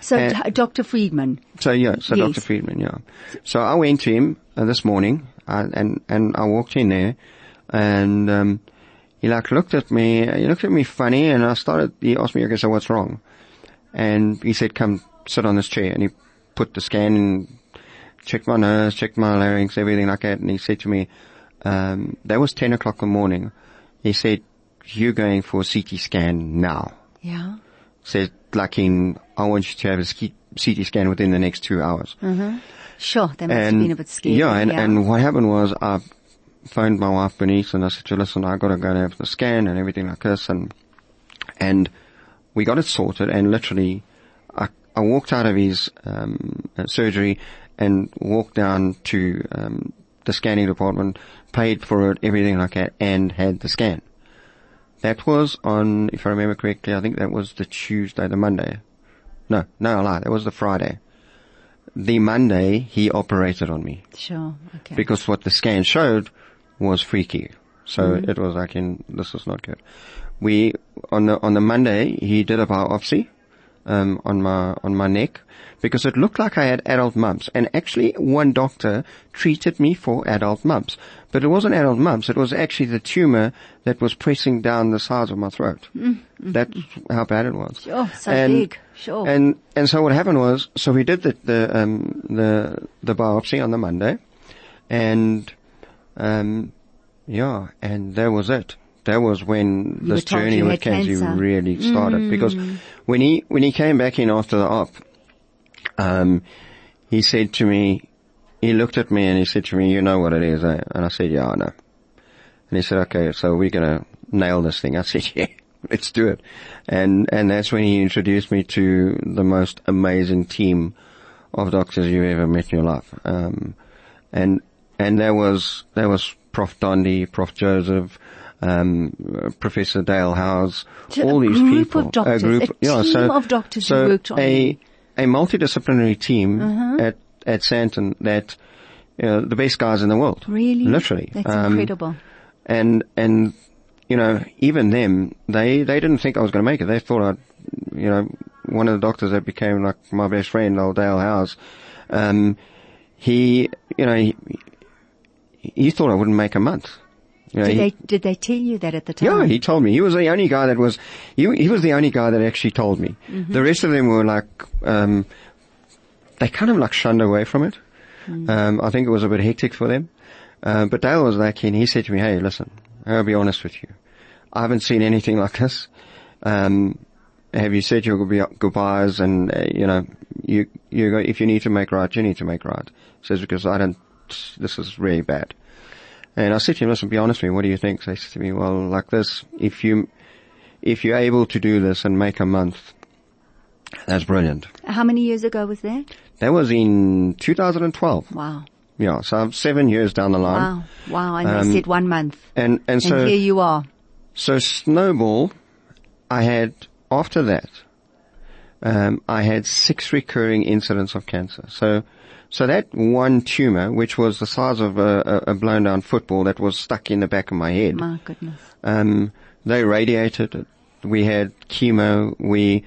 So, Uh, Dr. Friedman, So yeah, so Yes. Dr. Friedman, yeah. So I went to him uh, this morning, uh, and and I walked in there, and um, he like looked at me. He looked at me funny, and I started. He asked me, "Okay, so what's wrong?" And he said, "Come sit on this chair." And he put the scan and checked my nose, checked my larynx, everything like that. And he said to me, um, "That was ten o'clock in the morning." He said, "You're going for a CT scan now." yeah. Said like in, "I want you to have a CT scan within the next two hours." Sure, that must have been a bit scary. yeah, and, and what happened was I phoned my wife Bernice and I said, to her, listen, I've got to go and have the scan and everything like this, and and we got it sorted, and literally, I I walked out of his um, uh, surgery and walked down to um, the scanning department, paid for it, everything like that, and had the scan. That was on, if I remember correctly, I think that was the Tuesday, the Monday. No, no, I lied. That was the Friday. The Monday, he operated on me Sure, okay. because what the scan showed was freaky. So mm-hmm. it was like, in, this is not good. We on the on the Monday he did a biopsy um, on my on my neck because it looked like I had adult mumps. And actually, one doctor treated me for adult mumps, but it wasn't adult mumps. It was actually the tumor that was pressing down the sides of my throat. That's how bad it was. Sure, so And- big. Sure. And and so what happened was, so we did the the um, the the biopsy on the Monday, and um, yeah, and that was it. That was when You this journey with cancer. Mm. really started. Because when he when he came back in after the op, um, he said to me, he looked at me and he said to me, "You know what it is," eh? and I said, "Yeah, I know." And he said, "Okay, so we're gonna nail this thing." I said, "Yeah." Let's do it. And, and that's when he introduced me to the most amazing team of doctors you ever met in your life. Um, and, and there was, there was Prof. Dondi, Prof. Joseph, um, Professor Dale Howes, So all a these group people. of doctors, a team of doctors who worked on a, a multidisciplinary team at, at Sandton that, you know, the best guys in the world. Really? Literally. That's Um, incredible. and and you know even them they they didn't think I was going to make it. They thought I'd you know one of the doctors that became like my best friend, old Dale Howes. Um, he you know he, he thought I wouldn't make a month. You know, Did he- they, did they tell you that at the time? yeah, he told me. He was the only guy that was, he, he was the only guy that actually told me. The rest of them were like, um, they kind of like shunned away from it. Um, I think it was a bit hectic for them. Uh, but Dale was like, and he said to me, hey, listen, I'll be honest with you. I haven't seen anything like this. Um, have you said your goodbye- goodbyes and, uh, you know, you, you go, if you need to make right, you need to make right. He says, because I don't, this is really bad. And I said to him, listen, be honest with me, what do you think? So he said to me, well, like this, if you, if you're able to do this and make a month, that's brilliant. How many years ago was that? That was in 2012. Wow. Yeah, so I'm seven years down the line. Wow. Wow. And Um, they said one month. And, and so, and here you are. so Snowball, I had, after that, um, I had six recurring incidents of cancer. So, so that one tumor, which was the size of a, a, blown down football that was stuck in the back of my head, My goodness. um, they radiated it. We had chemo. We,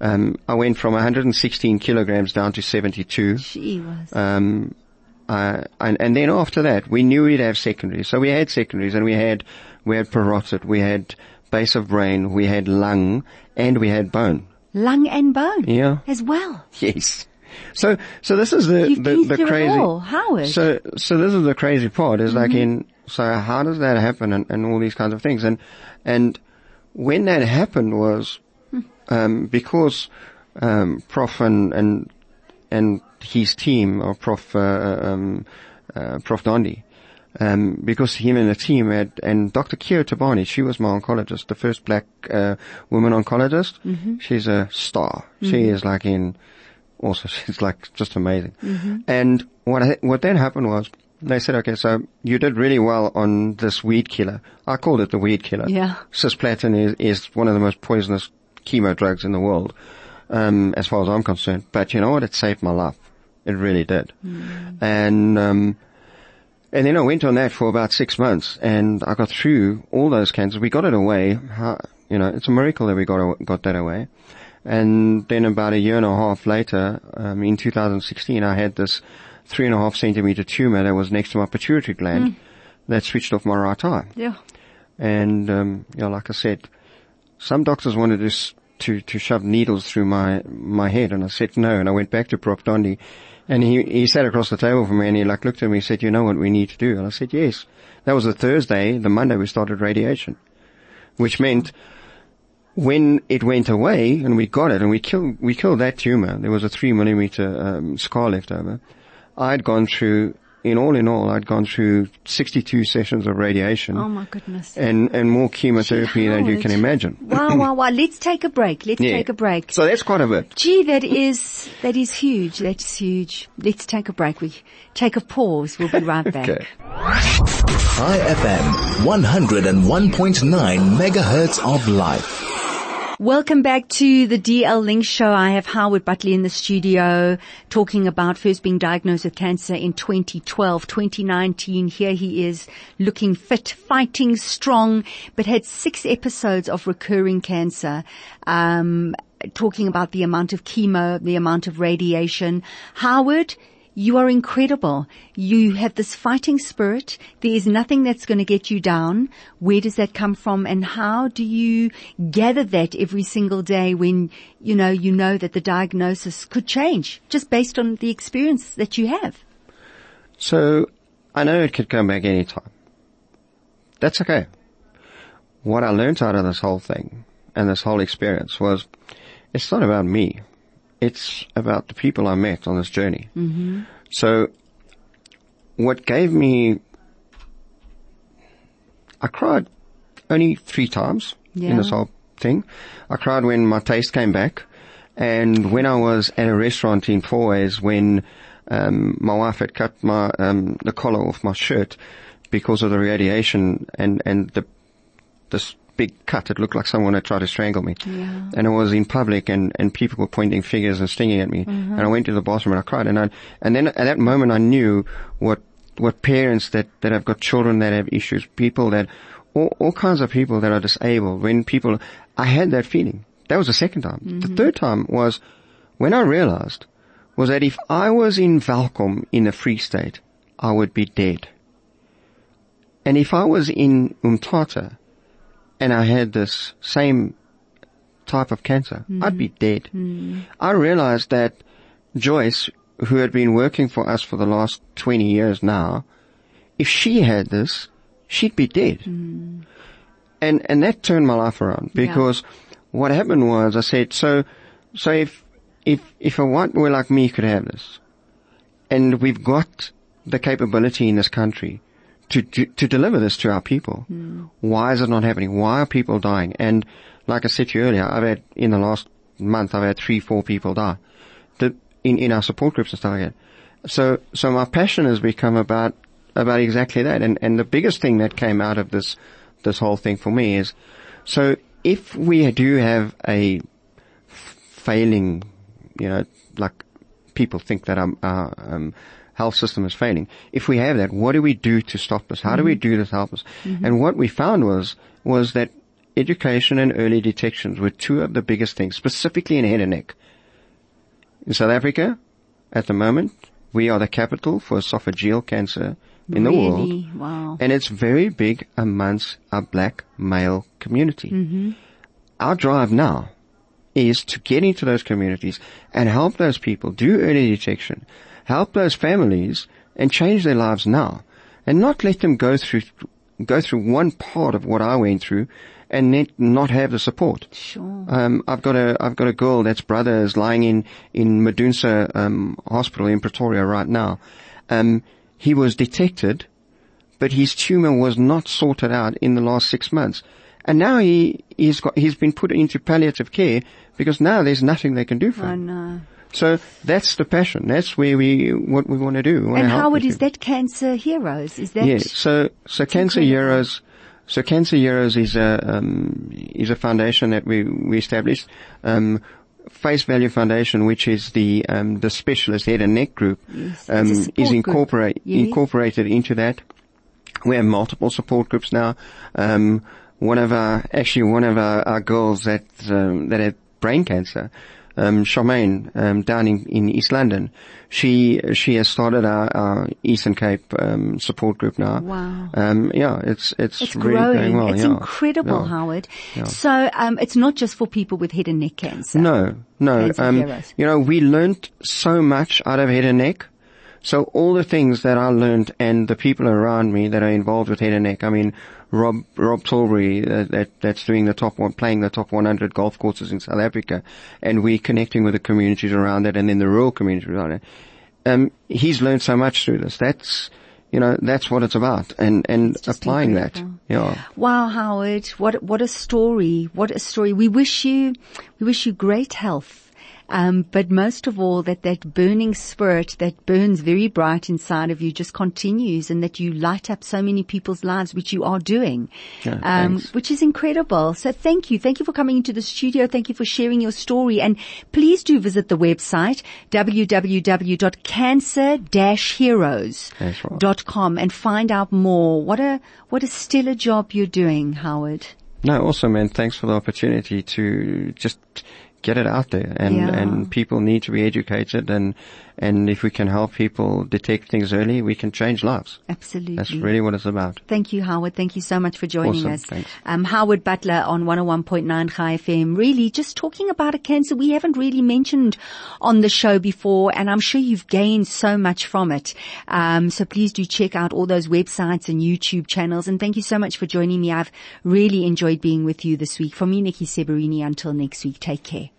um, I went from 116 kilograms down to 72. She was. Um, uh, and, and then after that, we knew we'd have secondaries. So we had secondaries and we had, we had parotid, we had base of brain, we had lung, and we had bone. Lung and bone. Yeah. As well. Yes. So, so this is the, You've the, the crazy, all, Howard. so, so this is the crazy part is like Mm-hmm. in, so how does that happen and, and all these kinds of things? And, and when that happened was, Hmm. um, because um, Prof and, and, and his team, or Prof, uh, um, uh, Prof Dondi, um, because him and the team had, and Dr. Kira Tabani, she was my oncologist, the first black uh, woman oncologist. Mm-hmm. She's a star. Mm-hmm. She is like in, also she's like just amazing. Mm-hmm. And what I, what then happened was they said, okay, so you did really well on this weed killer. I called it the weed killer. Yeah. Cisplatin is, is one of the most poisonous chemo drugs in the world, um, as far as I'm concerned. But you know what? It saved my life. It really did. Mm. And, um, and then I went on that for about six months and I got through all those cancers. We got it away. How, you know, it's a miracle that we got, got that away. And then about a year and a half later, um, in 2016, I had this three and a half centimeter tumor that was next to my pituitary gland mm. that switched off my right eye. Yeah. And, um, you know, like I said, some doctors wanted to, to, to shove needles through my, my head and I said no and I went back to Prof. Dondi and he, he sat across the table from me and he like looked at me and said, you know what we need to do? And I said, yes. That was a Thursday. The Monday we started radiation, which meant when it went away and we got it and we killed, we killed that tumor. There was a three millimeter um, scar left over. I'd gone through in all in all, I'd gone through 62 sessions of radiation. Oh my goodness. And, and more chemotherapy Gee, than you can imagine. Wow, wow, wow. Let's take a break. Let's yeah. take a break. So that's quite a bit. Gee, that is, that is huge. That's huge. Let's take a break. We take a pause. We'll be right back. okay. Chai FM, 101.9 megahertz of life. Welcome back to the DL Link show. I have Howard Butler in the studio talking about first being diagnosed with cancer in 2012, 2019. Here he is looking fit, fighting strong, but had six episodes of recurring cancer. Um, talking about the amount of chemo, the amount of radiation. Howard, you are incredible. You have this fighting spirit. There is nothing that's going to get you down. Where does that come from? And how do you gather that every single day when, you know, you know that the diagnosis could change just based on the experience that you have? So I know it could come back any time. That's okay. What I learned out of this whole thing and this whole experience was it's not about me it's about the people I met on this journey. Mm-hmm. So what gave me, I cried only three times yeah. in this whole thing. I cried when my taste came back and when I was at a restaurant in Fourways when um, my wife had cut my um, the collar off my shirt because of the radiation and and the this big cut. It looked like someone had tried to strangle me. Yeah. And it was in public and, and people were pointing fingers and stinging at me. Mm-hmm. And I went to the bathroom and I cried. And I, and then at that moment I knew what, what parents that, that have got children that have issues, people that, all, all kinds of people that are disabled, when people, I had that feeling. That was the second time. Mm-hmm. The third time was when I realized was that if I was in Welkom in the Free State, I would be dead. And if I was in Umtata, and I had this same type of cancer, mm. I'd be dead. Mm. I realized that Joyce, who had been working for us for the last 20 years now, if she had this, she'd be dead. Mm. And, and that turned my life around because yeah. what happened was I said, so, so if, if, if a white boy like me could have this and we've got the capability in this country to, to, to deliver this to our people. Mm. Why is it not happening? Why are people dying? And like I said to you earlier, I've had, in the last month, I've had three, four people die. The, in, in our support groups and stuff like that. So, so my passion has become about, about exactly that. And, and the biggest thing that came out of this, this whole thing for me is, so if we do have a failing, you know, like people think that I'm, uh, um, health system is failing. If we have that, what do we do to stop this? How mm-hmm. do we do to help us? Mm-hmm. And what we found was, was that education and early detections were two of the biggest things, specifically in head and neck. In South Africa, at the moment, we are the capital for esophageal cancer in really? the world. Wow. And it's very big amongst our black male community. Mm-hmm. Our drive now is to get into those communities and help those people do early detection, help those families and change their lives now and not let them go through, go through one part of what I went through and not have the support. Sure. Um, I've got a I've got a girl that's brother is lying in in Medunsa um, Hospital in Pretoria right now. Um, he was detected, but his tumor was not sorted out in the last six months, and now he he's got he's been put into palliative care because now there's nothing they can do for him. So that's the passion. That's where we what we want to do. And Howard, is that Cancer Heroes? Is that? Yes. So, so Cancer incredible. Heroes, so Cancer Heroes is a, um, is a foundation that we, we established. Um, Face Value Foundation, which is the, um, the specialist head and neck group, Yes. um, is incorporate, Yes. incorporated into that. We have multiple support groups now. Um, one of our, actually one of our, our girls that, um, that had brain cancer, um, Charmaine, um, down in, in East London, she, she has started our, our Eastern Cape, um, support group now. Wow. Um, yeah, it's, it's, It's really growing. going well. it's yeah. incredible, Yeah. Howard. Yeah. So, um, it's not just for people with head and neck cancer. No, no. Um, you know, we learned so much out of head and neck. So all the things that I learned and the people around me that are involved with head and neck, I mean, Rob, Rob Tilbury, uh, that, that's doing the top one, playing the top 100 golf courses in South Africa, and we're connecting with the communities around it and then the rural communities around it. Um, he's learned so much through this. That's, you know, that's what it's about and, and applying that. Yeah. Wow, Howard, what what a story! What a story! We wish you, we wish you great health. Um, but most of all, that that burning spirit that burns very bright inside of you just continues, and that you light up so many people's lives, which you are doing, Yeah, um, which is incredible. So thank you, thank you for coming into the studio. Thank you for sharing your story, and please do visit the website www.cancer-heroes.com and find out more. What a what a stellar job you're doing, Howard. No, also, man, thanks for the opportunity to just get it out there and, Yeah. and people need to be educated and, and if we can help people detect things early, we can change lives. Absolutely. That's really what it's about. Thank you, Howard. Thank you so much for joining Awesome. us. Thanks. Um, Howard Butler on 101.9 Chai FM. Really just talking about a cancer we haven't really mentioned on the show before and I'm sure you've gained so much from it. Um, so please do check out all those websites and YouTube channels and thank you so much for joining me. I've really enjoyed being with you this week. From me, Nikki Seberini, until next week, take care.